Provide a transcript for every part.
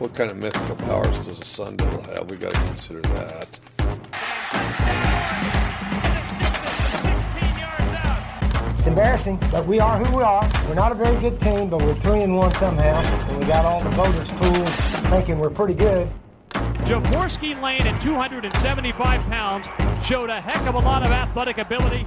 What kind of mythical powers does a sun devil have? We got to consider that. 16 yards out. It's embarrassing, but we are who we are. We're not a very good team, but we're three and one somehow, and we got all the voters fooled, thinking we're pretty good. Jaworski Lane at 275 pounds showed a heck of a lot of athletic ability.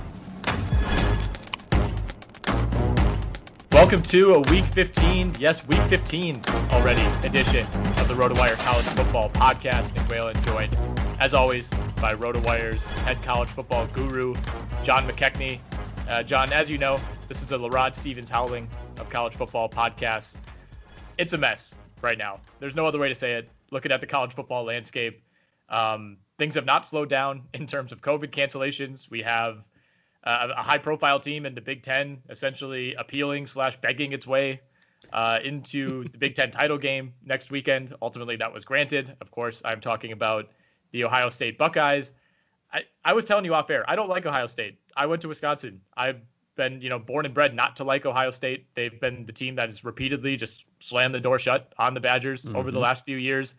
Welcome to a Week 15, yes, Week 15 already edition of the RotoWire College Football Podcast. Nick Whalen joined, as always, by RotoWire's head college football guru, John McKechnie. Uh, John, as you know, this is a LaRod Stephens-Howling of college football podcast. It's a mess right now. There's no other way to say it. Looking at the college football landscape, um, things have not slowed down in terms of COVID cancellations. We have uh, a high profile team in the Big Ten essentially appealing slash begging its way uh, into the Big Ten title game next weekend. Ultimately, that was granted. Of course, I'm talking about the Ohio State Buckeyes. I, I was telling you off air, I don't like Ohio State. I went to Wisconsin. I've been, you know, born and bred not to like Ohio State. They've been the team that has repeatedly just slammed the door shut on the Badgers over the last few years.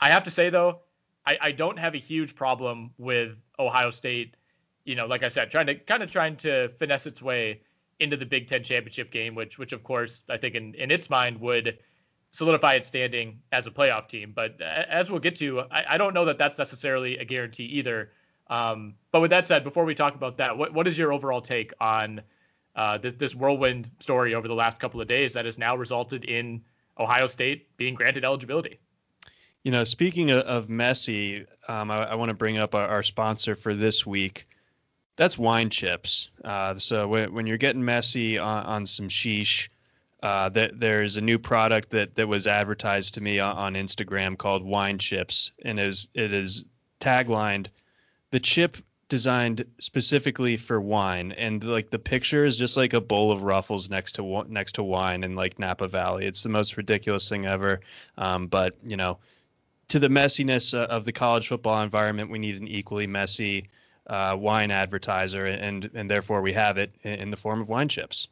I have to say though, I, I don't have a huge problem with Ohio State, you know, like I said, trying to kind of trying to finesse its way into the Big Ten championship game, which which of course I think in, in its mind would solidify its standing as a playoff team. But as we'll get to, I, I don't know that that's necessarily a guarantee either. Um, but with that said, before we talk about that, what what is your overall take on uh, this, whirlwind story over the last couple of days that has now resulted in Ohio State being granted eligibility? You know, speaking of, of um, I, I want to bring up our, our sponsor for this week. That's wine chips. Uh, so when, when you're getting messy on, on some sheesh, uh, that there's a new product that that was advertised to me on, on Instagram called Wine Chips, and is it is taglined, the chip designed specifically for wine, and like the picture is just like a bowl of Ruffles next to next to wine in like Napa Valley. It's the most ridiculous thing ever. Um, but you know, to the messiness of the college football environment, we need an equally messy uh, wine advertiser, and and therefore we have it in, the form of wine chips.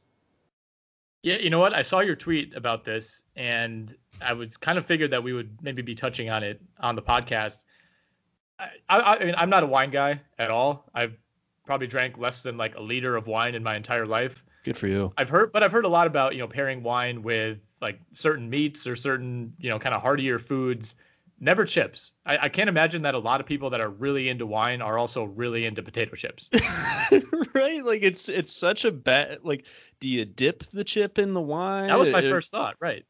Yeah, you know what? I saw your tweet about this, and I was kind of figured that we would maybe be touching on it on the podcast. I, I, I mean, I'm not a wine guy at all. I've probably drank less than like a liter of wine in my entire life. Good for you. I've heard, but I've heard a lot about you know pairing wine with like certain meats or certain you know kind of heartier foods. Never chips. I, I can't imagine that a lot of people that are really into wine are also really into potato chips. right? Like it's it's such a bad like do you dip the chip in the wine? That was my It- first thought, right?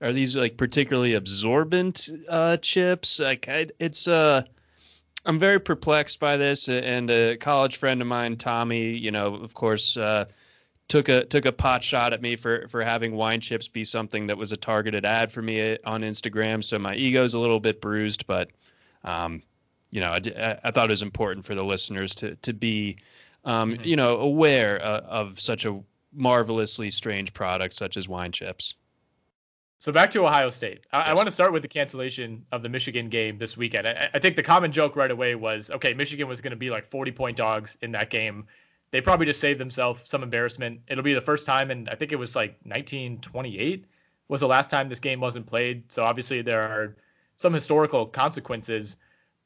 Are these like particularly absorbent uh, chips? Like I, it's uh I'm very perplexed by this and a college friend of mine, Tommy, you know, of course, uh took a took a pot shot at me for for having wine chips be something that was a targeted ad for me uh, on Instagram. So my ego's a little bit bruised, but um you know, I thought it was important for the listeners to to be um you know, aware uh, of such a marvelously strange product such as wine chips. So back to Ohio State. I, I want to start with the cancellation of the Michigan game this weekend. I, I think the common joke right away was, okay, Michigan was going to be like 40 point dogs in that game. They probably just saved themselves some embarrassment. It'll be the first time, and I think it was like 1928 was the last time this game wasn't played. So obviously there are some historical consequences,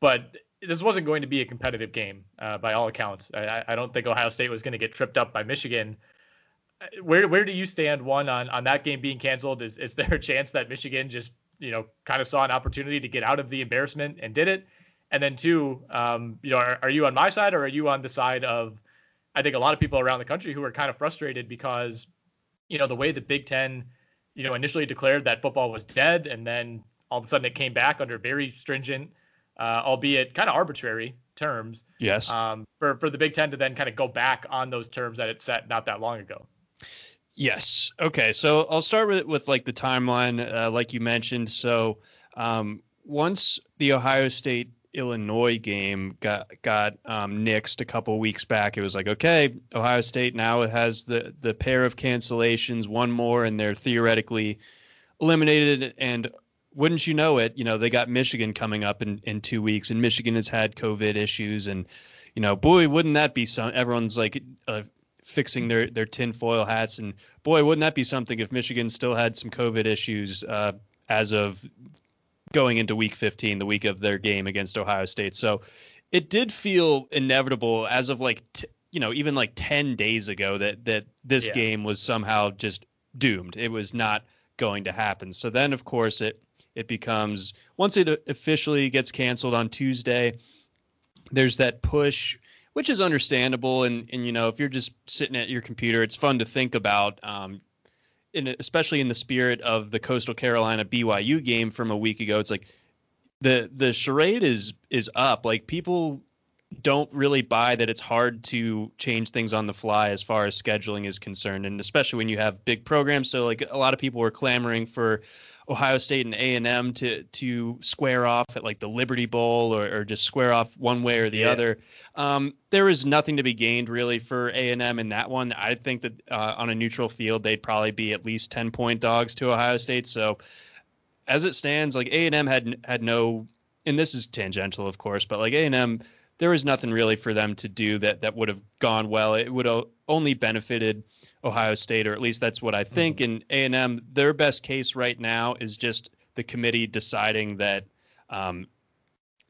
but this wasn't going to be a competitive game uh, by all accounts. I, I- don't think Ohio State was going to get tripped up by Michigan where where do you stand one on on that game being canceled is is there a chance that michigan just you know kind of saw an opportunity to get out of the embarrassment and did it and then two um you know are, are you on my side or are you on the side of i think a lot of people around the country who are kind of frustrated because you know the way the big ten you know initially declared that football was dead and then all of a sudden it came back under very stringent uh, albeit kind of arbitrary terms Yes. um, for for the Big Ten to then kind of go back on those terms that it set not that long ago. Yes. Okay. So I'll start with with like the timeline, uh, like you mentioned. So um, once the Ohio State Illinois game got got um, nixed a couple weeks back, it was like okay, Ohio State now has the the pair of cancellations, one more, and they're theoretically eliminated. And wouldn't you know it, you know they got Michigan coming up in in two weeks, and Michigan has had COVID issues, and you know, boy, wouldn't that be some? Everyone's like. Uh, fixing their their tinfoil hats. And boy, wouldn't that be something if Michigan still had some COVID issues uh, as of going into Week 15, the week of their game against Ohio State. So it did feel inevitable as of like t- you know even like 10 days ago that that this Yeah. game was somehow just doomed. It was not going to happen. So then of course it it becomes once it officially gets canceled on Tuesday, there's that push which is understandable. And and you know, if you're just sitting at your computer, it's fun to think about. Um, in especially in the spirit of the Coastal Carolina BYU game from a week ago, it's like the the charade is is up. Like people don't really buy that it's hard to change things on the fly as far as scheduling is concerned, and especially when you have big programs. So like a lot of people were clamoring for Ohio State and A and M to to square off at like the Liberty Bowl or, or just square off one way or the Yeah. other. Um, there is nothing to be gained really for A and M in that one. I think that uh, on a neutral field they'd probably be at least ten point dogs to Ohio State. So as it stands, like A and M had had no, and this is tangential of course, but like A and M, there was nothing really for them to do that that would have gone well. It would have only benefited Ohio State, or at least that's what I think. And A and M, their best case right now is just the committee deciding that um,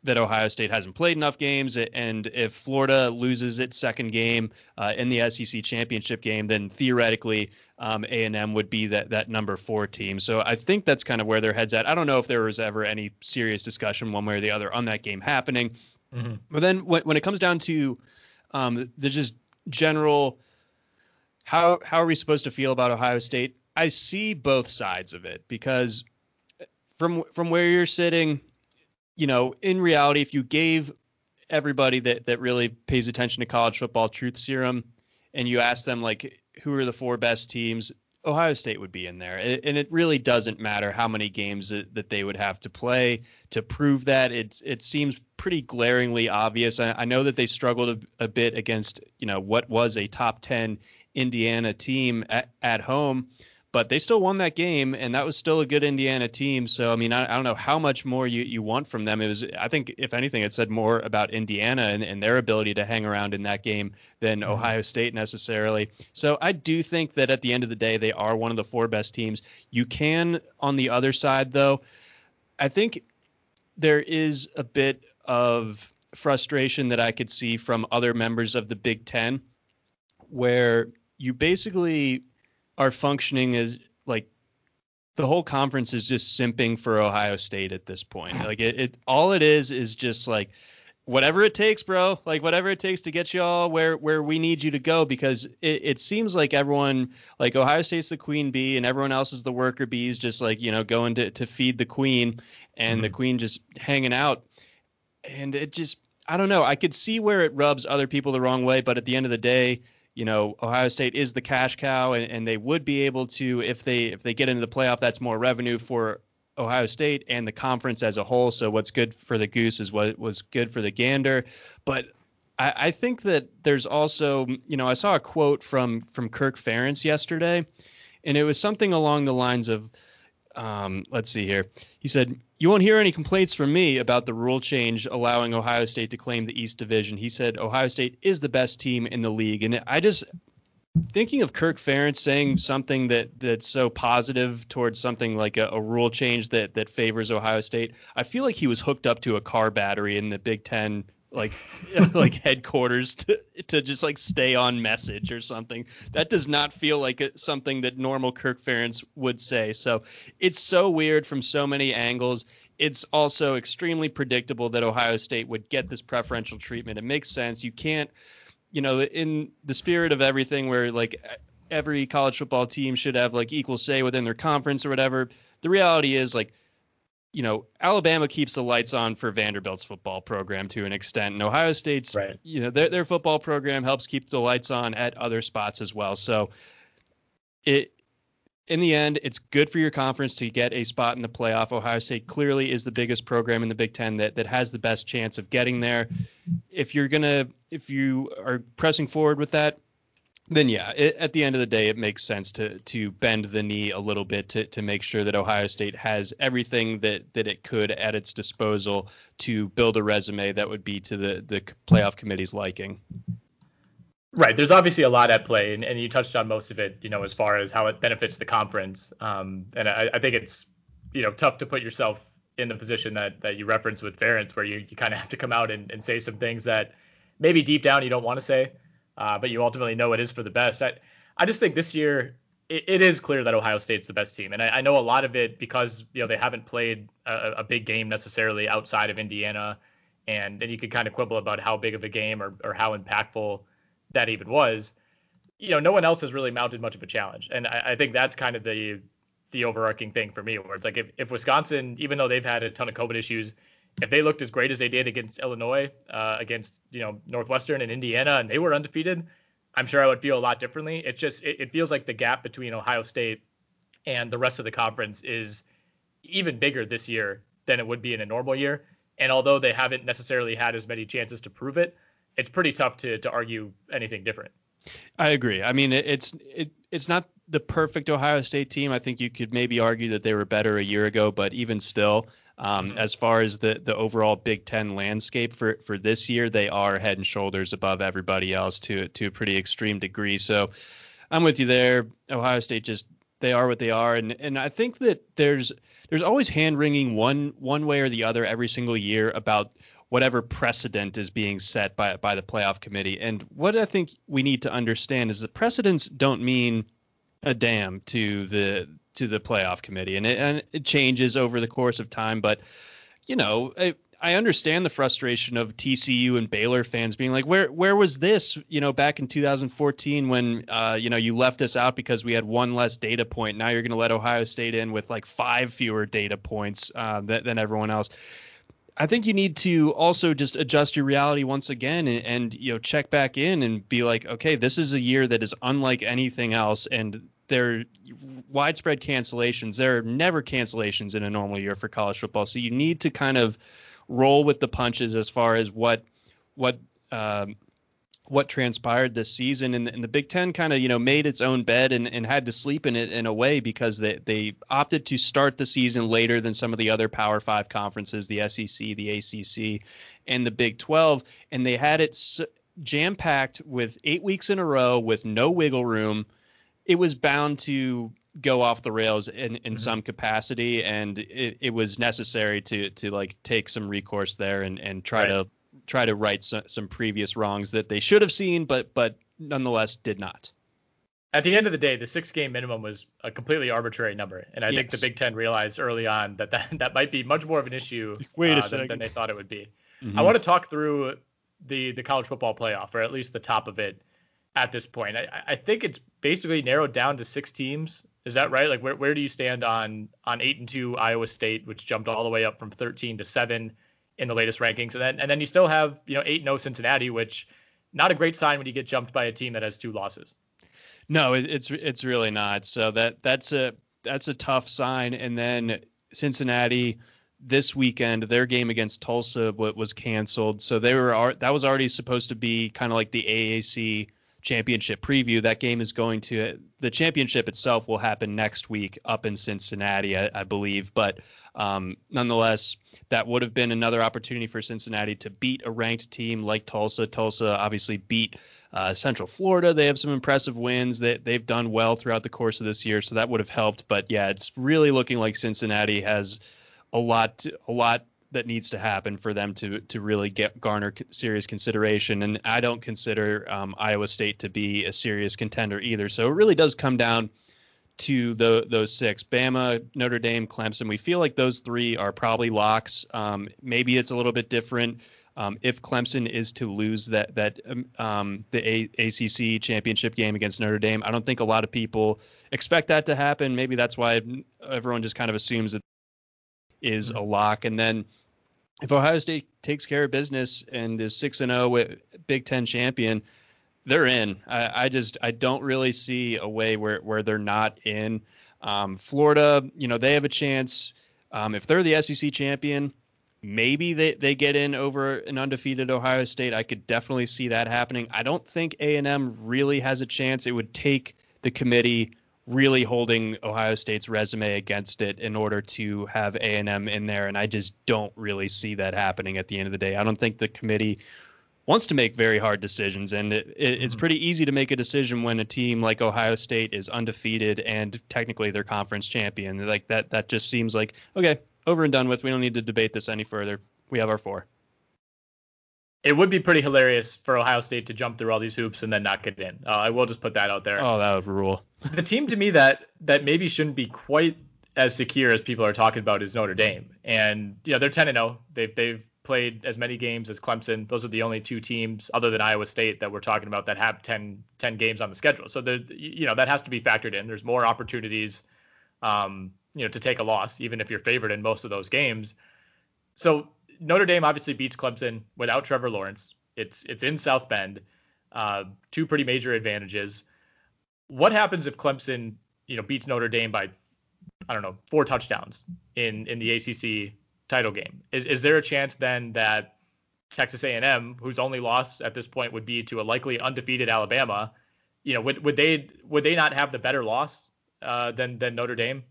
that Ohio State hasn't played enough games, and if Florida loses its second game uh, in the SEC championship game, then theoretically um, A&M would be that that number four team. So I think that's kind of where their heads at. I don't know if there was ever any serious discussion one way or the other on that game happening. But then when, when it comes down to um, the just general how how are we supposed to feel about Ohio State? I see both sides of it because from from where you're sitting, you know, in reality, if you gave everybody that that really pays attention to college football truth serum, and you ask them like who are the four best teams, Ohio State would be in there, and it really doesn't matter how many games that, they would have to play to prove that. It it seems pretty glaringly obvious. I, know that they struggled a, bit against you know what was a top ten Indiana team at, at home, but they still won that game, and that was still a good Indiana team. So I mean, I, I don't know how much more you, you want from them. It was, I think, if anything, it said more about Indiana and, and their ability to hang around in that game than mm-hmm. Ohio State necessarily. So I do think that at the end of the day, they are one of the four best teams. You can, on the other side, though, I think there is a bit of frustration that I could see from other members of the Big Ten, where you basically are functioning as like the whole conference is just simping for Ohio State at this point. Like it, it all it is is just like whatever it takes, bro. Like whatever it takes to get you all where where we need you to go because it, it seems like everyone like Ohio State's the queen bee and everyone else is the worker bees, just like you know going to to feed the queen and mm-hmm. the queen just hanging out. And it just I don't know. I could see where it rubs other people the wrong way, but at the end of the day, you know, Ohio State is the cash cow, and, and they would be able to if they if they get into the playoff, that's more revenue for Ohio State and the conference as a whole. So what's good for the goose is what was good for the gander. But I, I think that there's also, you know, I saw a quote from from Kirk Ferentz yesterday, and it was something along the lines of, um, let's see here. He said, "You won't hear any complaints from me about the rule change allowing Ohio State to claim the East Division." He said, "Ohio State is the best team in the league," and I just thinking of Kirk Ferentz saying something that that's so positive towards something like a, a, rule change that that favors Ohio State, I feel like he was hooked up to a car battery in the Big Ten like like headquarters to to just like stay on message or something. That does not feel like a, something that normal Kirk Ferentz would say. So it's so weird from so many angles. It's also extremely predictable that Ohio State would get this preferential treatment. It makes sense. You can't you know, in the spirit of everything where like every college football team should have like equal say within their conference or whatever, the reality is like you know, Alabama keeps the lights on for Vanderbilt's football program to an extent, and Ohio State's, right. you know, their their football program helps keep the lights on at other spots as well. So, it in the end, it's good for your conference to get a spot in the playoff. Ohio State clearly is the biggest program in the Big Ten that, that has the best chance of getting there. If you're gonna, if you are pressing forward with that, then yeah, it, at the end of the day, it makes sense to to bend the knee a little bit to to make sure that Ohio State has everything that that it could at its disposal to build a resume that would be to the the playoff committee's liking. Right. There's obviously a lot at play, and, and you touched on most of it, you know, as far as how it benefits the conference. Um, and I, I think it's, you know, tough to put yourself in the position that that you referenced with Ferentz, where you, you kind of have to come out and, and say some things that maybe deep down you don't want to say, uh, but you ultimately know it is for the best. I, I just think this year it, it is clear that Ohio State's the best team, and I, I, know a lot of it because you know they haven't played a, a big game necessarily outside of Indiana, and then you could kind of quibble about how big of a game or or how impactful that even was, you know, no one else has really mounted much of a challenge. And I, I think that's kind of the the overarching thing for me, where it's like if, if Wisconsin, even though they've had a ton of COVID issues, if they looked as great as they did against Illinois, uh, against you know Northwestern and Indiana, and they were undefeated, I'm sure I would feel a lot differently. It's just it, it feels like the gap between Ohio State and the rest of the conference is even bigger this year than it would be in a normal year. And although they haven't necessarily had as many chances to prove it, it's pretty tough to to argue anything different. I agree. I mean, it, it's it it's not the perfect Ohio State team. I think you could maybe argue that they were better a year ago, but even still, um, mm-hmm. as far as the the overall Big Ten landscape for for this year, they are head and shoulders above everybody else to to a pretty extreme degree. So, I'm with you there. Ohio State just they are what they are, and and I think that there's there's always hand wringing one one way or the other every single year about whatever precedent is being set by by the playoff committee. And what I think we need to understand is the precedents don't mean a damn to the to the playoff committee, and it, and it changes over the course of time. But you know, I, I understand the frustration of TCU and Baylor fans being like, where where was this? You know, back in 2014 when uh, you know you left us out because we had one less data point. Now you're going to let Ohio State in with like five fewer data points uh, than, than everyone else. I think you need to also just adjust your reality once again and, and, you know check back in and be like, okay, this is a year that is unlike anything else, and there are widespread cancellations. There are never cancellations in a normal year for college football, so you need to kind of roll with the punches as far as what what um, what transpired this season and, and the Big Ten kind of you know made its own bed and, and had to sleep in it in a way because they they opted to start the season later than some of the other Power Five conferences, the SEC, the ACC, and the Big 12, and they had it jam packed with eight weeks in a row with no wiggle room. It was bound to go off the rails in, in mm-hmm. some capacity and it, it was necessary to to like take some recourse there and and try right. to try to right some, some previous wrongs that they should have seen, but but nonetheless did not. At the end of the day, the six game minimum was a completely arbitrary number, and I yes. think the Big Ten realized early on that that, that might be much more of an issue Wait uh, than, than, they thought it would be. Mm-hmm. I want to talk through the the college football playoff, or at least the top of it at this point. I, I think it's basically narrowed down to six teams. Is that right? Like where, where do you stand on on eight and two Iowa State, which jumped all the way up from 13 to seven? In the latest rankings. And then and then you still have you know eight no oh Cincinnati, which not a great sign when you get jumped by a team that has two losses. No, it, it's it's really not. So that that's a that's a tough sign. And then Cincinnati this weekend, their game against Tulsa was canceled. So they were that was already supposed to be kind of like the AAC championship preview. That game is going to the championship itself will happen next week up in Cincinnati, I, I believe. But um, nonetheless, that would have been another opportunity for Cincinnati to beat a ranked team like Tulsa. Tulsa obviously beat uh, Central Florida. They have some impressive wins. That they, they've done well throughout the course of this year, so that would have helped. But yeah, it's really looking like Cincinnati has a lot, a lot that needs to happen for them to to really get garner serious consideration. And I don't consider um, Iowa State to be a serious contender either. So it really does come down to the, those six: Bama, Notre Dame, Clemson. We feel like those three are probably locks. Um, maybe it's a little bit different. Um, if Clemson is to lose that that um, um the a- ACC championship game against Notre Dame, I don't think a lot of people expect that to happen. Maybe that's why everyone just kind of assumes that is mm-hmm. a lock. And then if Ohio State takes care of business and is six and zero oh Big Ten champion, they're in. I, I, just I don't really see a way where where they're not in. Um, Florida, you know, they have a chance. Um, if they're the SEC champion, maybe they, they get in over an undefeated Ohio State. I could definitely see that happening. I don't think A and M really has a chance. It would take the committee really holding Ohio State's resume against it in order to have A&M in there and I just don't really see that happening at the end of the day. I don't think the committee wants to make very hard decisions and it, it, it's mm-hmm. pretty easy to make a decision when a team like Ohio State is undefeated and technically their conference champion. Like that that just seems like okay, over and done with. We don't need to debate this any further. We have our four it would be pretty hilarious for Ohio State to jump through all these hoops and then not get in. Uh, I will just put that out there. Oh, that would rule. The team to me that that maybe shouldn't be quite as secure as people are talking about is Notre Dame. And you know, they're 10 and 0. They've they've played as many games as Clemson. Those are the only two teams other than Iowa State that we're talking about that have 10 10 games on the schedule. So there you know, that has to be factored in. There's more opportunities um, you know, to take a loss even if you're favored in most of those games. So Notre Dame obviously beats Clemson without Trevor Lawrence. It's it's in South Bend. Uh, two pretty major advantages. What happens if Clemson, you know, beats Notre Dame by, I don't know, four touchdowns in in the ACC title game? Is is there a chance then that Texas A&M, whose only loss at this point would be to a likely undefeated Alabama, you know, would would they would they not have the better loss uh, than than Notre Dame?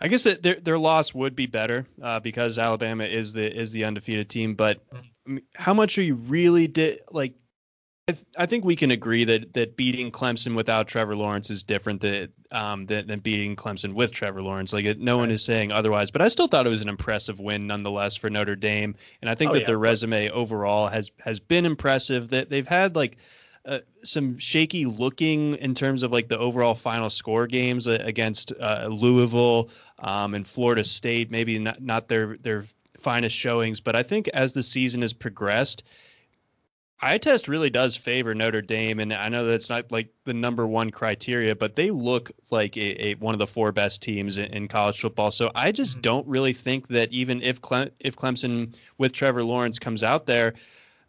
I guess that their their loss would be better uh, because Alabama is the is the undefeated team. But mm-hmm. how much are you really did like? I, th- I, think we can agree that that beating Clemson without Trevor Lawrence is different than um, than, than beating Clemson with Trevor Lawrence. Like it, no right. one is saying otherwise. But I still thought it was an impressive win nonetheless for Notre Dame, and I think oh, that yeah, their resume overall has has been impressive. That they've had like uh, some shaky looking in terms of like the overall final score games uh, against uh, Louisville um, and Florida State. Maybe not not their their finest showings, but I think as the season has progressed, eye test really does favor Notre Dame, and I know that's not like the number one criteria, but they look like a, a one of the four best teams in, in college football. So I just mm-hmm. don't really think that even if Cle- if Clemson with Trevor Lawrence comes out there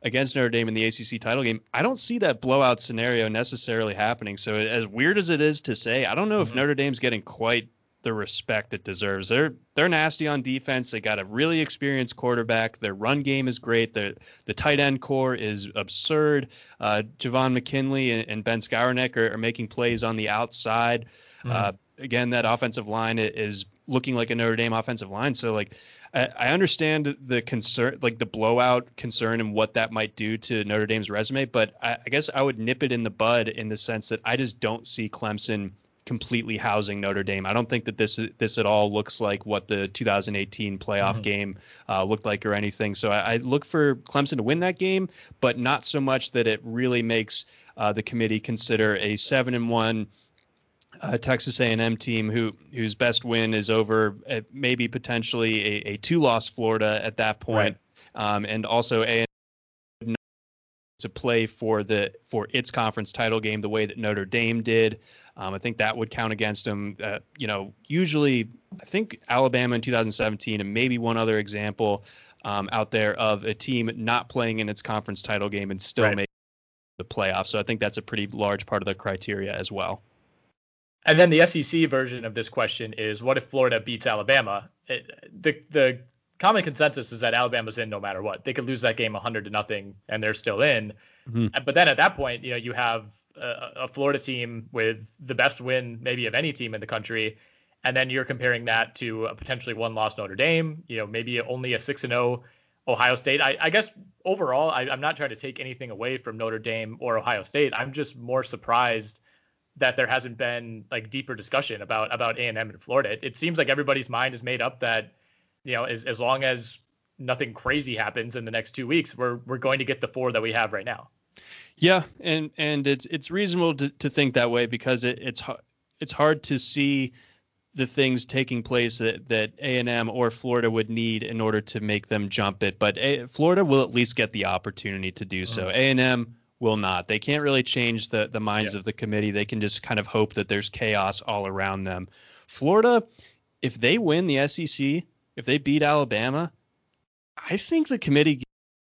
against Notre Dame in the ACC title game, I don't see that blowout scenario necessarily happening. So as weird as it is to say, I don't know mm-hmm. if Notre Dame's getting quite the respect it deserves. They're they're nasty on defense. They got a really experienced quarterback. Their run game is great. The the tight end corps is absurd. Uh, Javon McKinley and, and Ben Skowronek are, are, making plays on the outside. Mm. Uh, again, that offensive line is looking like a Notre Dame offensive line. So like I, understand the concern, like the blowout concern and what that might do to Notre Dame's resume, but I, I guess I would nip it in the bud in the sense that I just don't see Clemson completely housing Notre Dame. I don't think that this this at all looks like what the 2018 playoff mm-hmm. game uh, looked like or anything. So I, I, look for Clemson to win that game, but not so much that it really makes uh, the committee consider a seven and one uh, Texas A&M team who whose best win is over uh, maybe potentially a, a two-loss Florida at that point. Right. Um, and also A to play for the for its conference title game the way that Notre Dame did. Um, I think that would count against them. Uh, you know, usually I think Alabama in 2017 and maybe one other example um, out there of a team not playing in its conference title game and still right. making the playoffs. So I think that's a pretty large part of the criteria as well. And then the SEC version of this question is what if Florida beats Alabama? It, the the common consensus is that Alabama's in no matter what. They could lose that game 100 to nothing and they're still in. Mm-hmm. But then at that point, you know, you have a, a, Florida team with the best win maybe of any team in the country, and then you're comparing that to a potentially one loss Notre Dame. You know, maybe only a six and zero oh Ohio State. I, I guess overall, I, I'm not trying to take anything away from Notre Dame or Ohio State. I'm just more surprised that there hasn't been like deeper discussion about about A&M and Florida. It, it, seems like everybody's mind is made up that you know as as long as nothing crazy happens in the next two weeks, we're we're going to get the four that we have right now. Yeah, and and it's it's reasonable to, to think that way because it, it's it's hard to see the things taking place that that A&M or Florida would need in order to make them jump it. But a, Florida will at least get the opportunity to do so. Mm-hmm. A&M will not. They can't really change the the minds yeah. of the committee. They can just kind of hope that there's chaos all around them. Florida, if they win the SEC, if they beat Alabama, I think the committee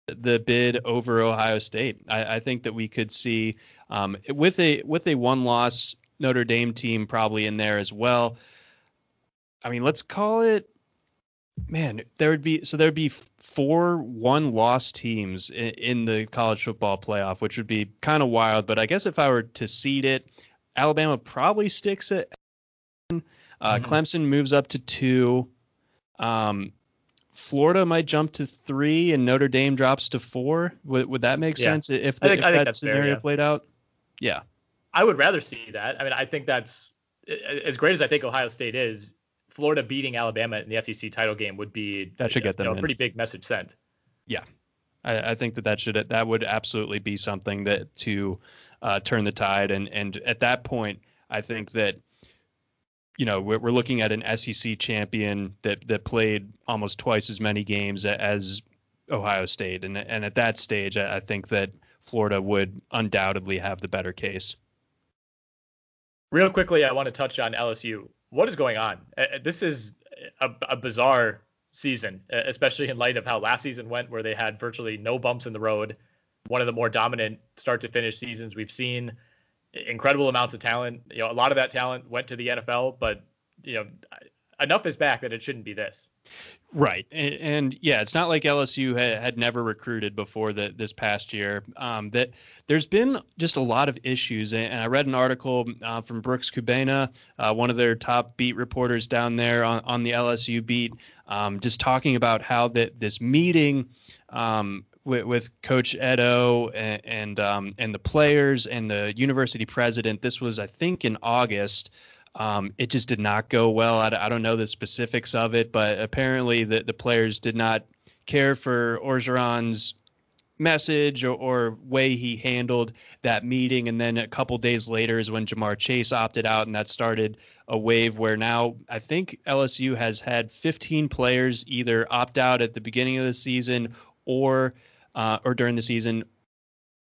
the bid over Ohio State. I, I think that we could see um, with a with a one loss Notre Dame team probably in there as well. I mean, let's call it. Man, there would be so there would be four one loss teams in, in the college football playoff, which would be kind of wild. But I guess if I were to seed it, Alabama probably sticks it. Uh, mm-hmm. Clemson moves up to two. Um, Florida might jump to three and Notre Dame drops to four. Would, would that make yeah. sense if, the, think, if that scenario fair, yeah. played out? Yeah. I would rather see that. I mean, I think that's as great as I think Ohio State is. Florida beating Alabama in the SEC title game would be that should get them you know, a pretty big message sent. Yeah, I, I, think that that should that would absolutely be something that to uh, turn the tide and and at that point, I think that you know we're, looking at an SEC champion that that played almost twice as many games as Ohio State, and and at that stage, I, think that Florida would undoubtedly have the better case. Real quickly, I want to touch on LSU. What is going on? This is a, a bizarre season, especially in light of how last season went, where they had virtually no bumps in the road. One of the more dominant start to finish seasons we've seen incredible amounts of talent. You know, a lot of that talent went to the NFL, but you know, enough is back that it shouldn't be this. Right, and, and yeah, it's not like LSU had, had never recruited before this past year. Um, that there's been just a lot of issues, and I read an article uh, from Brooks Kubena, uh, one of their top beat reporters down there on, on the LSU beat, um, just talking about how that this meeting um, with, with Coach Edo and and, um, and the players and the university president. This was, I think, in August. Um, it just did not go well. I, I, don't know the specifics of it, but apparently the, the players did not care for Orgeron's message or, or, way he handled that meeting. And then a couple days later is when Ja'Marr Chase opted out, and that started a wave where now I think LSU has had 15 players either opt out at the beginning of the season or uh, or during the season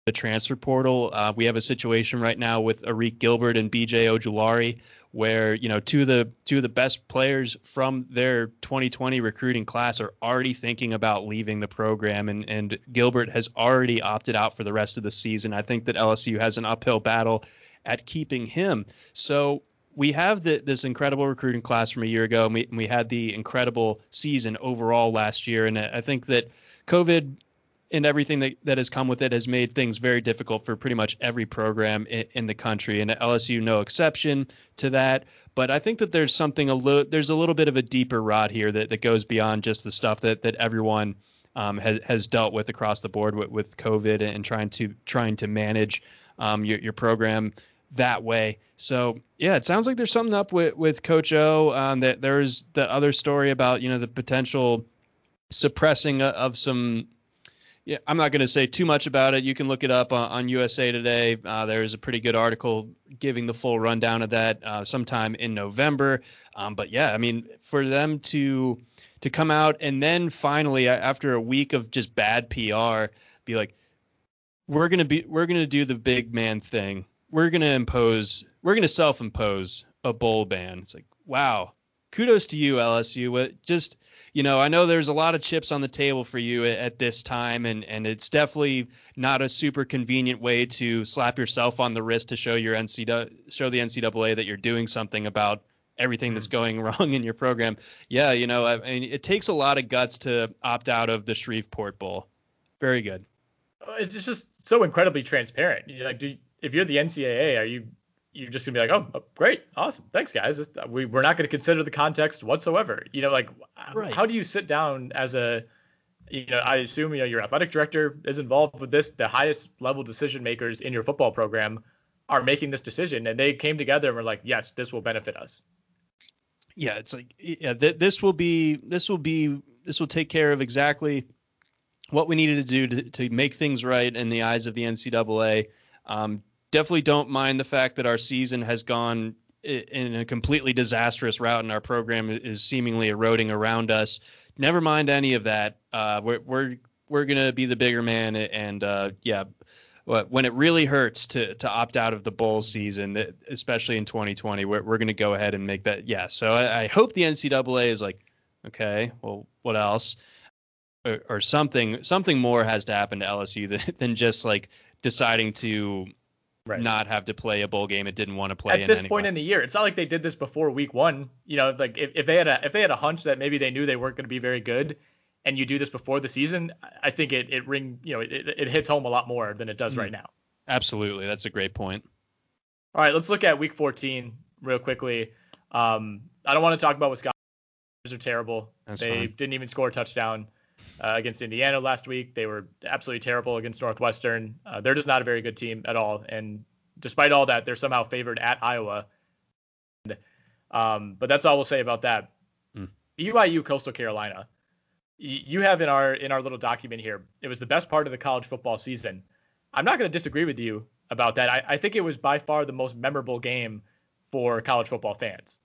the transfer portal. Uh, we have a situation right now with Arik Gilbert and BJ Ojulari, where you know two of the two of the best players from their 2020 recruiting class are already thinking about leaving the program, and and Gilbert has already opted out for the rest of the season. I think that LSU has an uphill battle at keeping him. So we have the, this incredible recruiting class from a year ago, and we, and we had the incredible season overall last year. And I think that COVID and everything that, that has come with it has made things very difficult for pretty much every program in, in, the country, and LSU no exception to that. But I think that there's something a little there's a little bit of a deeper rot here that, that goes beyond just the stuff that that everyone um, has has dealt with across the board with, with COVID and trying to trying to manage um, your your program that way. So yeah, it sounds like there's something up with with Coach O. Um, that there's the other story about you know the potential suppressing of some yeah, I'm not going to say too much about it. You can look it up on, on USA Today. Uh, there's a pretty good article giving the full rundown of that uh, sometime in November. Um, but yeah, I mean, for them to to come out and then finally, after a week of just bad PR, be like, we're gonna be we're gonna do the big man thing. We're gonna impose we're gonna self-impose a bowl ban. It's like wow, kudos to you LSU. Just you know, I know there's a lot of chips on the table for you at, at, this time, and and it's definitely not a super convenient way to slap yourself on the wrist to show your NCAA, show the NCAA that you're doing something about everything that's mm-hmm. going wrong in your program. Yeah, you know, I mean, it takes a lot of guts to opt out of the Shreveport Bowl. Very good. It's just so incredibly transparent. You're like, do if you're the NCAA, are you you're just gonna be like, oh, oh great, awesome, thanks guys. This, we we're not gonna consider the context whatsoever. You know, like right. how do you sit down as a you know, I assume you know your athletic director is involved with this. The highest level decision makers in your football program are making this decision, and they came together and were like, yes, this will benefit us. Yeah, it's like yeah, th- this will be this will be this will take care of exactly what we needed to do to, to make things right in the eyes of the NCAA. Um, definitely don't mind the fact that our season has gone in a completely disastrous route and our program is seemingly eroding around us. Never mind any of that. Uh, we're we're we're gonna be the bigger man and uh, yeah, when it really hurts to to opt out of the bowl season, especially in 2020, we're we're gonna go ahead and make that. Yeah, so I, I hope the NCAA is like, okay, well, what else? Or, or something something more has to happen to LSU than, than just like deciding to right. not have to play a bowl game it didn't want to play at this point in the year. It's not like they did this before week one. You know, like if, if they had a if they had a hunch that maybe they knew they weren't going to be very good, and you do this before the season, I think it it ring you know it, it hits home a lot more than it does mm. right now. Absolutely, that's a great point. All right, let's look at week 14 real quickly. Um, I don't want to talk about Wisconsin. They're terrible. That's they fine. didn't even score a touchdown uh, against Indiana last week. They were absolutely terrible against Northwestern. Uh, they're just not a very good team at all. And despite all that, they're somehow favored at Iowa. And, um, but that's all we'll say about that. Mm. BYU Coastal Carolina. You have in our in our little document here. It was the best part of the college football season. I'm not going to disagree with you about that. I, I think it was by far the most memorable game for college football fans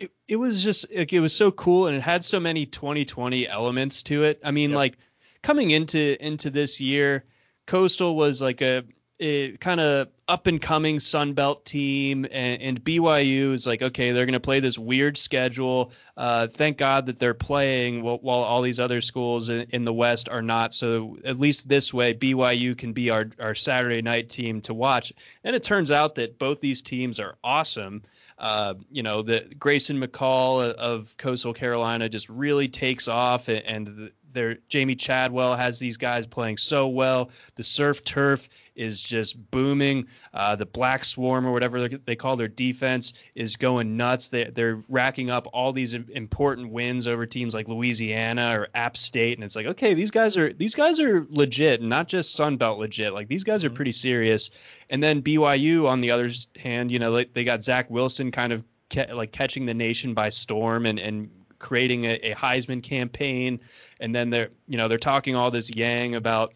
it, it was just like it was so cool and it had so many 2020 elements to it. I mean, yep. like coming into into this year, Coastal was like a, a kind of up and coming Sun Belt team, and, and, BYU is like, okay, they're going to play this weird schedule. Uh, thank God that they're playing while, while all these other schools in, in, the West are not. So at least this way, BYU can be our, our Saturday night team to watch. And it turns out that both these teams are awesome. Uh, you know, the Grayson McCall of Coastal Carolina just really takes off, and, and there Jamey Chadwell has these guys playing so well. The surf turf is just booming. Uh, the Black Swarm or whatever they call their defense is going nuts. They, they're racking up all these important wins over teams like Louisiana or App State, and it's like, okay, these guys are these guys are legit, not just Sun Belt legit. Like these guys are mm-hmm. pretty serious. And then BYU on the other hand, you know, they, they got Zach Wilson kind of like catching the nation by storm and and creating a, a Heisman campaign, and then they're you know they're talking all this yang about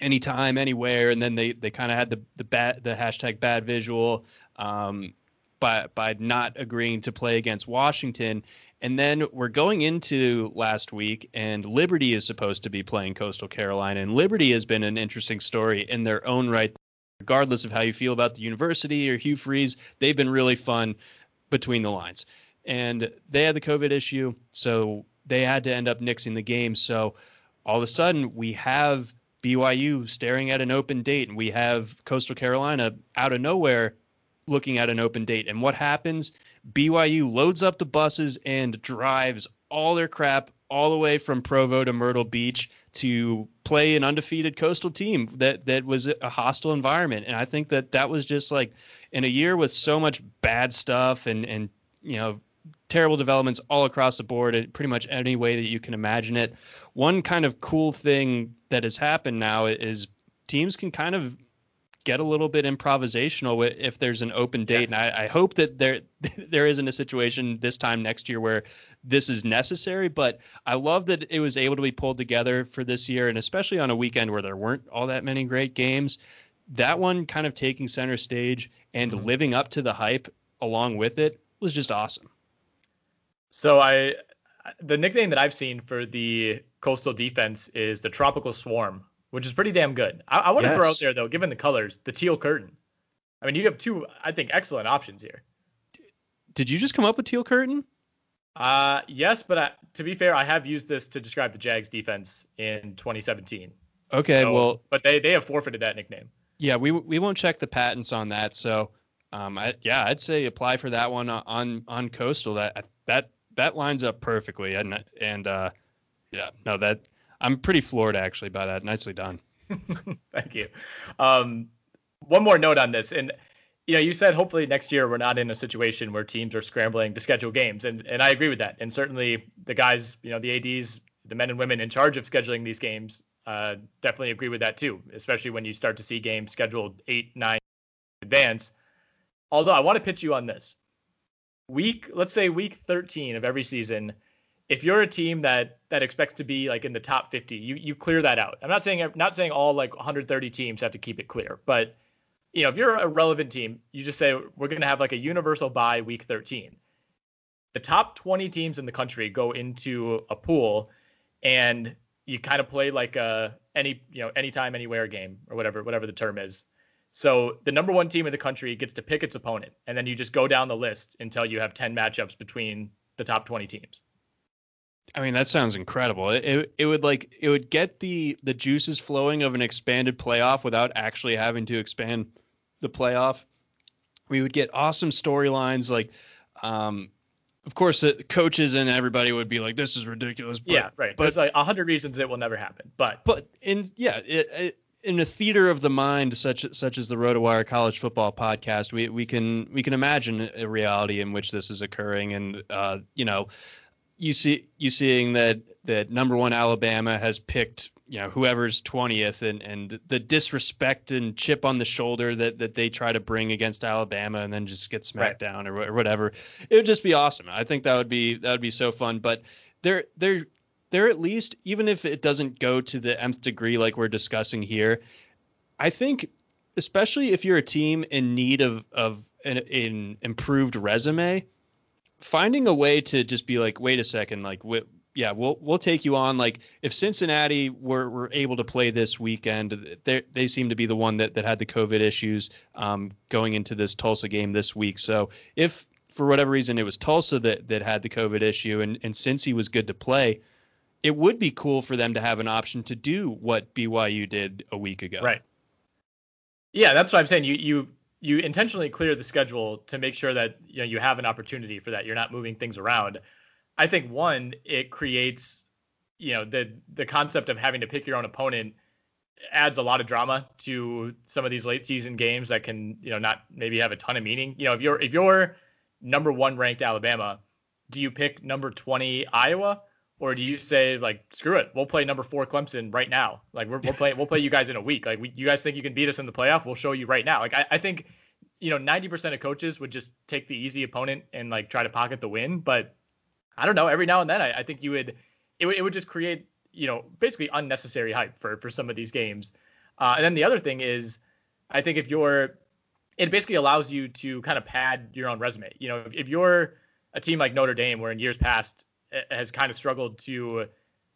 anytime, anywhere, and then they they kind of had the the bad the hashtag bad visual um, by by not agreeing to play against Washington. And then we're going into last week, and Liberty is supposed to be playing Coastal Carolina, and Liberty has been an interesting story in their own right. Regardless of how you feel about the university or Hugh Freeze, they've been really fun between the lines and they had the COVID issue, so they had to end up nixing the game. So all of a sudden, we have BYU staring at an open date, and we have Coastal Carolina out of nowhere looking at an open date. And what happens? BYU loads up the buses and drives all their crap all the way from Provo to Myrtle Beach to play an undefeated coastal team that that was a hostile environment. And I think that that was just like in a year with so much bad stuff and and you know terrible developments all across the board in pretty much any way that you can imagine it. One kind of cool thing that has happened now is teams can kind of get a little bit improvisational if there's an open date. Yes. And I, I, hope that there there isn't a situation this time next year where this is necessary. But I love that it was able to be pulled together for this year, and especially on a weekend where there weren't all that many great games. That one kind of taking center stage and mm-hmm. living up to the hype along with it was just awesome. So I the nickname that I've seen for the coastal defense is the tropical swarm which is pretty damn good. I, I want to yes. throw out there though, given the colors, the teal curtain. I mean, you have two, I think, excellent options here. Did you just come up with teal curtain? Uh, yes, but I, to be fair, I have used this to describe the Jags defense in 2017. Okay, so, well, but they they have forfeited that nickname. Yeah, we we won't check the patents on that. So, um, I, yeah, I'd say apply for that one on on coastal. That that that lines up perfectly, and and uh, yeah, no, that I'm pretty floored actually by that. Nicely done. Thank you. Um, one more note on this, and you know, you said hopefully next year we're not in a situation where teams are scrambling to schedule games, and and I agree with that. And certainly the guys, you know, the ADs, the men and women in charge of scheduling these games, uh, definitely agree with that too. Especially when you start to see games scheduled eight, nine advance. Although I want to pitch you on this week, let's say week 13 of every season if you're a team that that expects to be like in the top 50, you you clear that out. I'm not saying not saying all like 130 teams have to keep it clear, but you know if you're a relevant team, you just say we're going to have like a universal bye week 13. The top 20 teams in the country go into a pool, and you kind of play like a any you know anytime anywhere game or whatever whatever the term is. So the number one team in the country gets to pick its opponent, and then you just go down the list until you have 10 matchups between the top 20 teams. I mean, that sounds incredible. It, it, it would like it would get the the juices flowing of an expanded playoff without actually having to expand the playoff. We would get awesome storylines like um of course the coaches and everybody would be like this is ridiculous but, yeah right but it's like a hundred reasons it will never happen but but in yeah it, it, in a theater of the mind such such as the RotoWire College Football Podcast, we we can we can imagine a reality in which this is occurring, and uh, you know, you see you seeing that that number one Alabama has picked you know whoever's 20th and and the disrespect and chip on the shoulder that that they try to bring against Alabama and then just get smacked right. down or, or whatever. It would just be awesome. I think that would be that would be so fun. But they're they're they're at least even if it doesn't go to the nth degree like we're discussing here I think especially if you're a team in need of of an, an improved resume finding a way to just be like, wait a second, like, yeah, we'll we'll take you on. Like, if Cincinnati were, were able to play this weekend, they they seem to be the one that that had the COVID issues um, going into this Tulsa game this week. So if for whatever reason it was Tulsa that that had the COVID issue, and and he was good to play, it would be cool for them to have an option to do what BYU did a week ago. Right. Yeah, that's what I'm saying. You you you intentionally clear the schedule to make sure that you know you have an opportunity for that. You're not moving things around. I think one, it creates you know the the concept of having to pick your own opponent adds a lot of drama to some of these late season games that can you know not maybe have a ton of meaning. You know if you're if you're number one ranked Alabama, do you pick number 20 Iowa? Or do you say like screw it, we'll play number four Clemson right now? Like we're, we'll play we'll play you guys in a week. Like we, you guys think you can beat us in the playoff? We'll show you right now. Like I, I think you know 90% of coaches would just take the easy opponent and like try to pocket the win. But I don't know. Every now and then I, I think you would it, would it would just create you know basically unnecessary hype for for some of these games. Uh, and then the other thing is I think if you're it basically allows you to kind of pad your own resume. You know if, if you're a team like Notre Dame, where in years past has kind of struggled to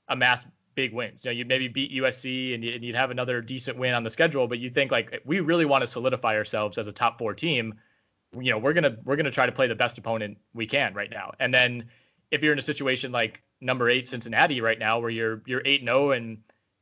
amass big wins. You know, you'd maybe beat USC and you'd have another decent win on the schedule, but you think like we really want to solidify ourselves as a top four team. You know, we're gonna we're gonna try to play the best opponent we can right now. And then if you're in a situation like number eight Cincinnati right now, where you're you're eight zero oh and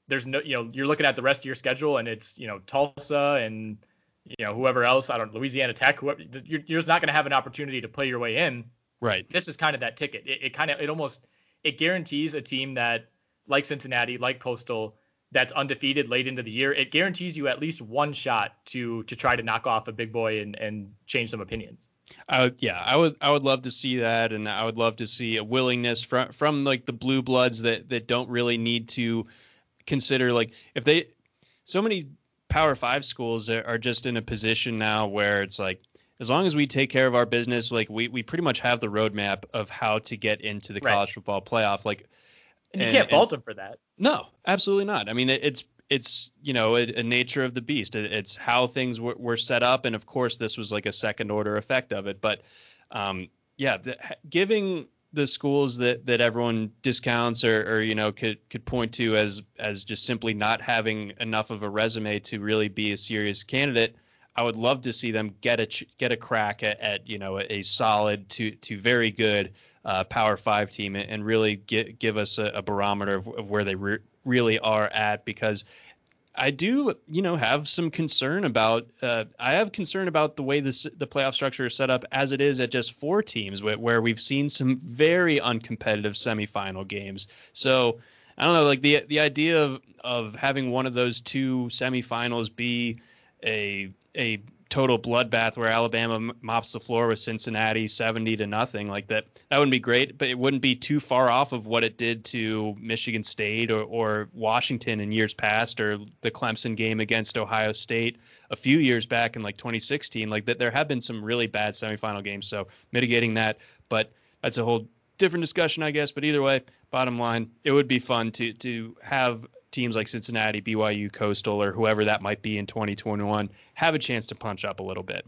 there's no you know you're looking at the rest of your schedule and it's you know Tulsa and you know, whoever else, I don't Louisiana Tech, whoever, you're, you're just not to have an opportunity to play your way in. Right. This is kind of that ticket. It, it kind of, it almost, it guarantees a team that, like Cincinnati, like Coastal, that's undefeated late into the year. It guarantees you at least one shot to to try to knock off a big boy and and change some opinions. Uh, yeah, I would I would love to see that, and I would love to see a willingness from from like the blue bloods that that don't really need to consider like if they so many Power Five schools are just in a position now where it's like as long as we take care of our business, like we we pretty much have the roadmap of how to get into the Right. college football playoff. Like And you And- can't fault them for that. no, absolutely not. I mean, it, it's it's you know a, a nature of the beast. It, it's how things were, were set up, and of course, this was like a second order effect of it. But um, yeah, the, giving the schools that that everyone discounts or, or you know could could point to as as just simply not having enough of a resume to really be a serious candidate. I would love to see them get a get a crack at, at you know a, solid to to very good uh, Power Five team and, and really get, give us a, a barometer of, of where they re- really are at because I do you know have some concern about uh, I have concern about the way this the playoff structure is set up as it is at just four teams where, where we've seen some very uncompetitive semifinal games so. I don't know, like the the idea of, of having one of those two semifinals be a a total bloodbath where Alabama mops the floor with Cincinnati 70 to nothing like that that wouldn't be great but it wouldn't be too far off of what it did to Michigan State or, or Washington in years past or the Clemson game against Ohio State a few years back in like 2016 like that there have been some really bad semifinal games so mitigating that but that's a whole different discussion I guess but either way bottom line it would be fun to to have teams like Cincinnati, BYU, Coastal, or whoever that might be in 2021 have a chance to punch up a little bit.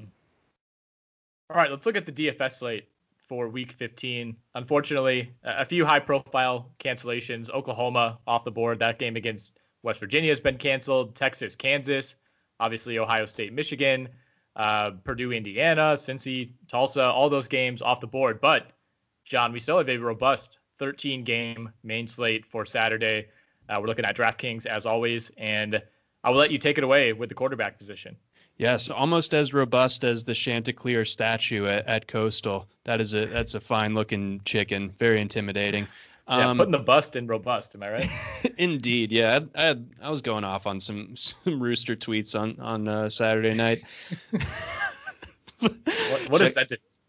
All right, let's look at the DFS slate for Week 15. Unfortunately, a few high-profile cancellations. Oklahoma off the board. That game against West Virginia has been canceled. Texas, Kansas, obviously Ohio State, Michigan, uh, Purdue, Indiana, Cincy, Tulsa, all those games off the board. But John, we still have a robust 13-game main slate for Saturday. Uh, we're looking at DraftKings as always, and I will let you take it away with the quarterback position. Yes, almost as robust as the Chanticleer statue at, at Coastal. That is a that's a fine looking chicken, very intimidating. Yeah, Um, putting the bust in robust. Am I right? Indeed, yeah. I, I, had- I was going off on some some rooster tweets on on uh, Saturday night. What, what a Check- sentence.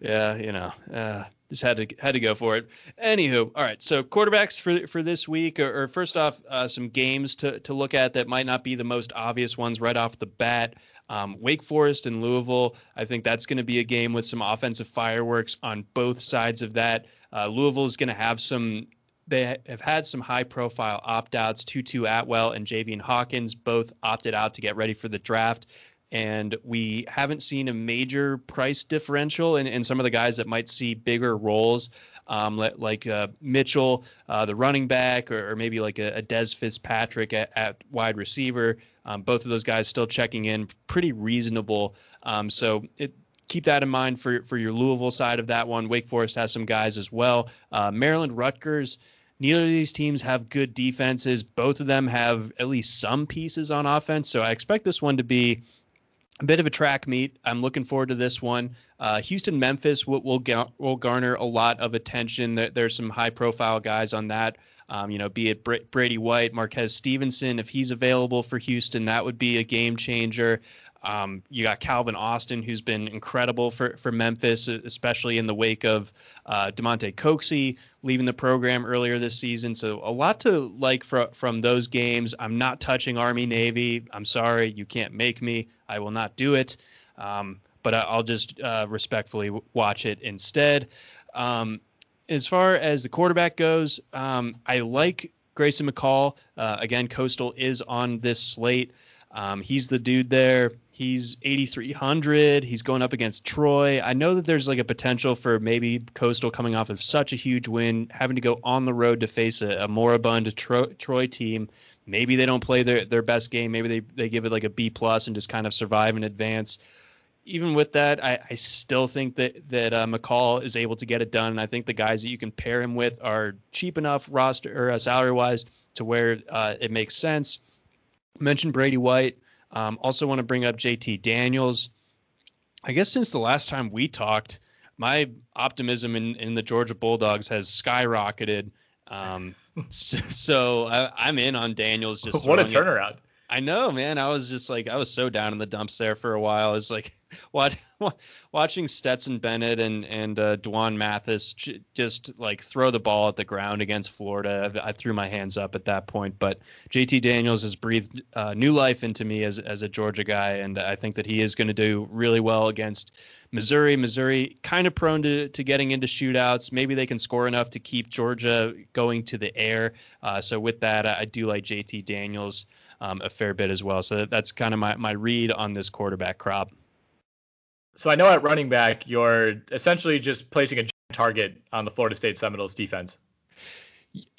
Yeah, you know, uh, just had to had to go for it. Anywho, all right. So quarterbacks for for this week, or, or first off, uh, some games to to look at that might not be the most obvious ones right off the bat. Um, Wake Forest and Louisville. I think that's going to be a game with some offensive fireworks on both sides of that. Uh, Louisville is going to have some. They have had some high profile opt outs. Tutu Atwell and Javian Hawkins both opted out to get ready for the draft and we haven't seen a major price differential in, in some of the guys that might see bigger roles, um, like, uh, Mitchell, uh, the running back, or, or maybe like a, a Dez Fitzpatrick at, at wide receiver. Um, both of those guys still checking in pretty reasonable. Um, so it, keep that in mind for for your Louisville side of that one. Wake Forest has some guys as well. Uh, Maryland Rutgers. Neither of these teams have good defenses. Both of them have at least some pieces on offense. So I expect this one to be a bit of a track meet. I'm looking forward to this one. Uh, Houston, Memphis will will, ga- will garner a lot of attention. There, there's some high profile guys on that. Um, you know, be it Bra- Brady White, Marquez Stevenson, if he's available for Houston, that would be a game changer. Um, you got Calvin Austin, who's been incredible for, for Memphis, especially in the wake of uh, Damonte Coxie leaving the program earlier this season. So a lot to like fr- from those games. I'm not touching Army Navy. I'm sorry, you can't make me. I will not do it. Um, but I- I'll just uh, respectfully watch it instead. Um, as far as the quarterback goes, um, I like Grayson McCall. Uh, again, Coastal is on this slate. Um, he's the dude there. He's 8,300. He's going up against Troy. I know that there's like a potential for maybe Coastal coming off of such a huge win, having to go on the road to face a, a moribund Tro- Troy team. Maybe they don't play their, their best game. Maybe they, they give it like a B plus and just kind of survive and advance. Even with that, I, I still think that that uh, McCall is able to get it done. And I think the guys that you can pair him with are cheap enough roster or uh, salary wise to where uh, it makes sense mentioned Brady White. Um, also want to bring up JT Daniels. I guess since the last time we talked, my optimism in, in the Georgia Bulldogs has skyrocketed. Um, so, so I, am in on Daniels. Just what a turnaround! It. I know, man. I was just like, I was so down in the dumps there for a while. It's like, watching Stetson Bennett and and uh, D'Wan Mathis j- just like throw the ball at the ground against Florida. I, I, threw my hands up at that point. But JT Daniels has breathed uh, new life into me as as a Georgia guy, and I think that he is going to do really well against Missouri. Missouri kind of prone to to getting into shootouts. Maybe they can score enough to keep Georgia going to the air. Uh, so with that, I, I do like JT Daniels um, a fair bit as well. So that, that's kind of my, my read on this quarterback crop. So I know at running back, you're essentially just placing a target on the Florida State Seminoles defense.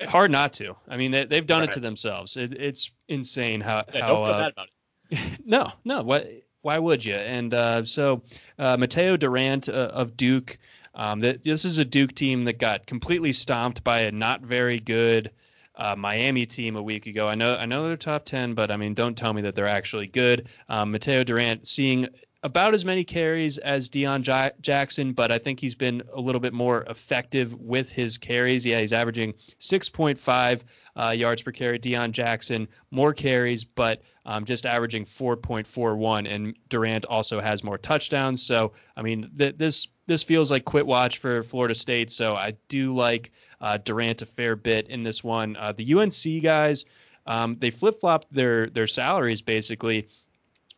Hard not to. I mean, they, have done right. it to themselves. It, it's insane how. Yeah, how don't feel uh, bad about it. no, no. What? Why would you? And uh, so, uh, Mataeo Durant uh, of Duke. Um, that this is a Duke team that got completely stomped by a not very good uh, Miami team a week ago. I know I know they're top ten, but I mean, don't tell me that they're actually good. Um, Mataeo Durant seeing about as many carries as Deon J- Jackson, but I think he's been a little bit more effective with his carries. Yeah, he's averaging 6.5 uh, yards per carry. Deon Jackson more carries, but um, just averaging 4.41. And Durant also has more touchdowns. So I mean, th- this this feels like quit watch for Florida State. So I do like uh, Durant a fair bit in this one. Uh, the UNC guys, um, they flip flopped their their salaries basically.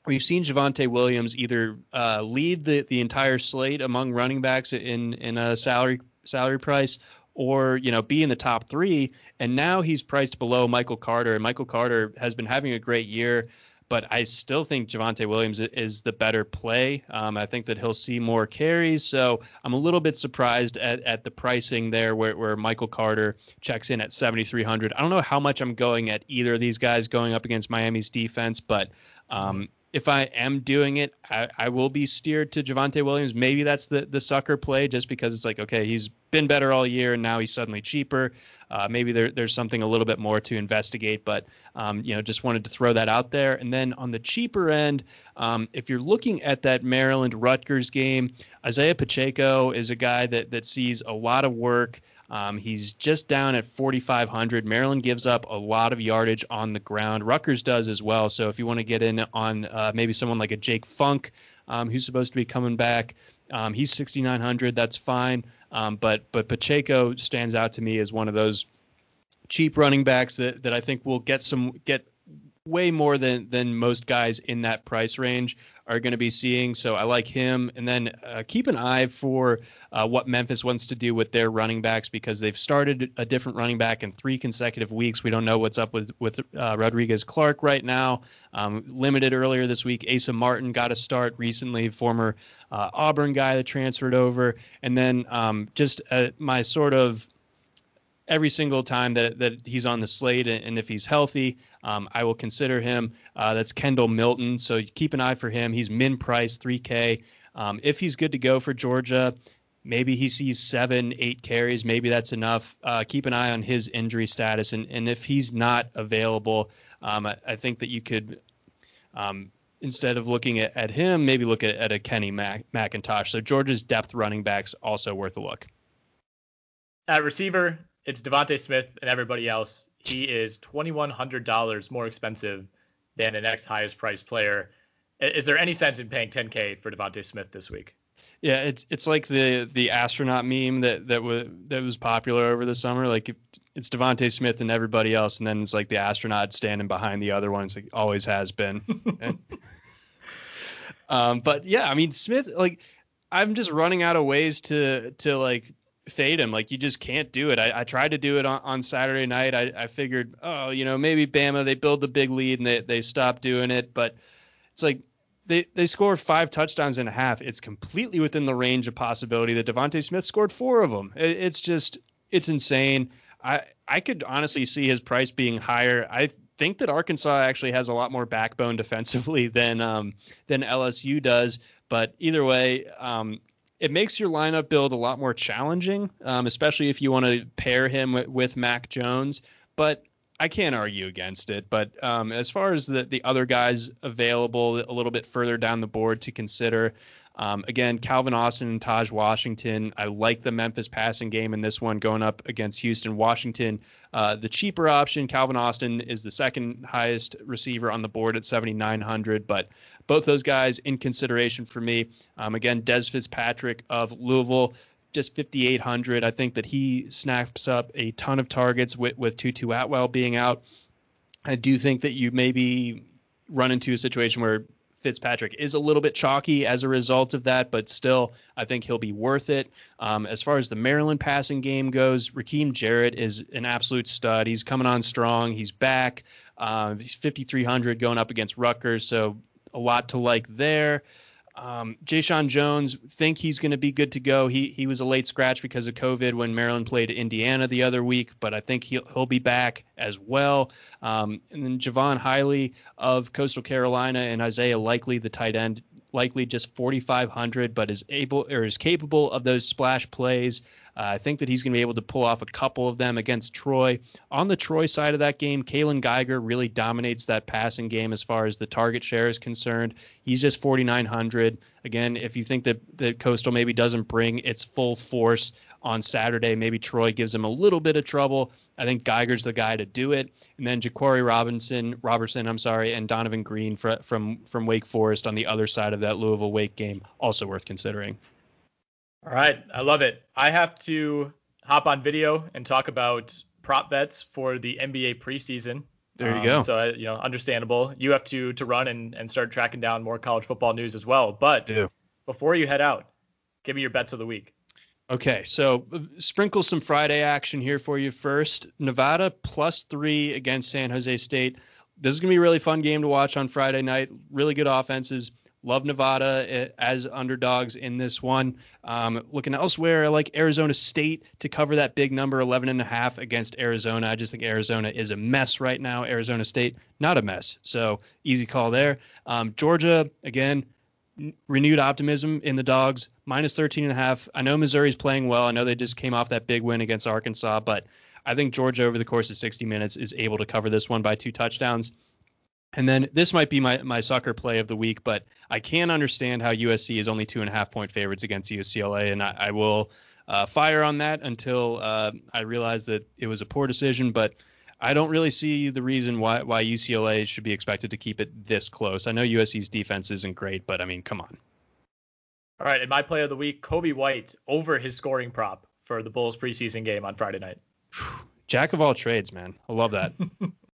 We've seen Javonte Williams either uh, lead the, the entire slate among running backs in in a salary salary price, or you know be in the top three. And now he's priced below Michael Carter. And Michael Carter has been having a great year but I still think Javonte Williams is the better play. Um, I think that he'll see more carries, so I'm a little bit surprised at, at the pricing there, where, where Michael Carter checks in at 7,300. I don't know how much I'm going at either of these guys going up against Miami's defense, but um, if I am doing it, I, I will be steered to Javonte Williams. Maybe that's the the sucker play, just because it's like, okay, he's been better all year, and now he's suddenly cheaper. Uh, maybe there, there's something a little bit more to investigate, but um, you know, just wanted to throw that out there. And then on the cheaper end, um, if you're looking at that Maryland Rutgers game, Isaiah Pacheco is a guy that that sees a lot of work. Um, he's just down at 4,500. Maryland gives up a lot of yardage on the ground. Rutgers does as well. So if you want to get in on uh, maybe someone like a Jake Funk, um, who's supposed to be coming back, um, he's 6,900. That's fine. Um, but but Pacheco stands out to me as one of those cheap running backs that, that I think will get some get way more than than most guys in that price range are going to be seeing. So I like him. And then uh, keep an eye for uh, what Memphis wants to do with their running backs because they've started a different running back in three consecutive weeks. We don't know what's up with with uh, Rodrigues Clark right now. Um, limited earlier this week. Asa Martin got a start recently, former uh, Auburn guy that transferred over. And then um, just uh, my sort of every single time that, that he's on the slate and, if he's healthy, um, I will consider him. Uh, that's Kendall Milton. So keep an eye for him. He's min price 3K. Um, if he's good to go for Georgia, maybe he sees seven, eight carries. Maybe that's enough. Uh, keep an eye on his injury status. And, and if he's not available, um, I, I, think that you could. Um, instead of looking at, at him, maybe look at, at a Kenny Mac, McIntosh. So Georgia's depth running backs also worth a look. At receiver, it's DeVonta Smith and everybody else. He is twenty one hundred dollars more expensive than the next highest priced player. Is there any sense in paying 10k for DeVonta Smith this week? Yeah, it's it's like the the astronaut meme that that was that was popular over the summer. Like it's DeVonta Smith and everybody else, and then it's like the astronaut standing behind the other ones. Like always has been. and, um, but yeah, I mean Smith, like I'm just running out of ways to to like fade him. Like you just can't do it. I, I tried to do it on, on Saturday night. I, I figured, oh, you know, maybe Bama they build the big lead and they they stop doing it. But it's like they they scored five touchdowns and a half. It's completely within the range of possibility that DeVonta Smith scored four of them. It, it's just it's insane. I I could honestly see his price being higher. I think that Arkansas actually has a lot more backbone defensively than um, than LSU does. But either way, um, it makes your lineup build a lot more challenging, um, especially if you want to pair him with, with Mac Jones. But I can't argue against it. But um, as far as the the other guys available a little bit further down the board to consider, um, again, Calvin Austin and Tahj Washington. I like the Memphis passing game in this one going up against Houston. Washington, uh, the cheaper option. Calvin Austin is the second highest receiver on the board at 7,900, but both those guys in consideration for me. Um, again, Dez Fitzpatrick of Louisville just 5,800. I think that he snaps up a ton of targets with, with Tutu Atwell being out. I do think that you maybe run into a situation where Fitzpatrick is a little bit chalky as a result of that, but still, I think he'll be worth it. Um, as far as the Maryland passing game goes, Rakim Jarrett is an absolute stud. He's coming on strong. He's back. Uh, he's 5,300 going up against Rutgers, so a lot to like there. Um, Jeshaun Jones, think he's going to be good to go. He he was a late scratch because of COVID when Maryland played Indiana the other week, but I think he'll he'll be back as well. Um, and then Jaivon Heiligh of Coastal Carolina and Isaiah Likely, the tight end, likely just 4,500, but is able or is capable of those splash plays. Uh, I think that he's going to be able to pull off a couple of them against Troy. On the Troy side of that game, Kaylon Geiger really dominates that passing game as far as the target share is concerned. He's just 4,900. Again, if you think that, that Coastal maybe doesn't bring its full force on Saturday, maybe Troy gives him a little bit of trouble. I think Geiger's the guy to do it. And then Jaquarii Robinson, Robertson, I'm sorry, and Donavon Greene from from Wake Forest on the other side of that Louisville Wake game, also worth considering. All right, I love it. I have to hop on video and talk about prop bets for the NBA preseason. There you um, go. So you know, understandable. You have to to run and and start tracking down more college football news as well. But before you head out, give me your bets of the week. Okay, so uh, sprinkle some Friday action here for you first. Nevada plus three against San Jose State. This is gonna be a really fun game to watch on Friday night. Really good offenses. Love Nevada eh, as underdogs in this one. Um, looking elsewhere, I like Arizona State to cover that big number, 11 and a half against Arizona. I just think Arizona is a mess right now. Arizona State, not a mess. So easy call there. Um, Georgia, again, renewed optimism in the dogs, minus 13 and a half. I know Missouri's playing well. I know they just came off that big win against Arkansas, but I think Georgia over the course of 60 minutes is able to cover this one by two touchdowns. And then this might be my, my sucker play of the week, but I can't understand how USC is only two and a half point favorites against UCLA, and I, I will uh, fire on that until uh, I realize that it was a poor decision. But I don't really see the reason why why UCLA should be expected to keep it this close. I know USC's defense isn't great, but I mean, come on. All right, in my play of the week, Coby White over his scoring prop for the Bulls preseason game on Friday night. Jack of all trades, man. I love that.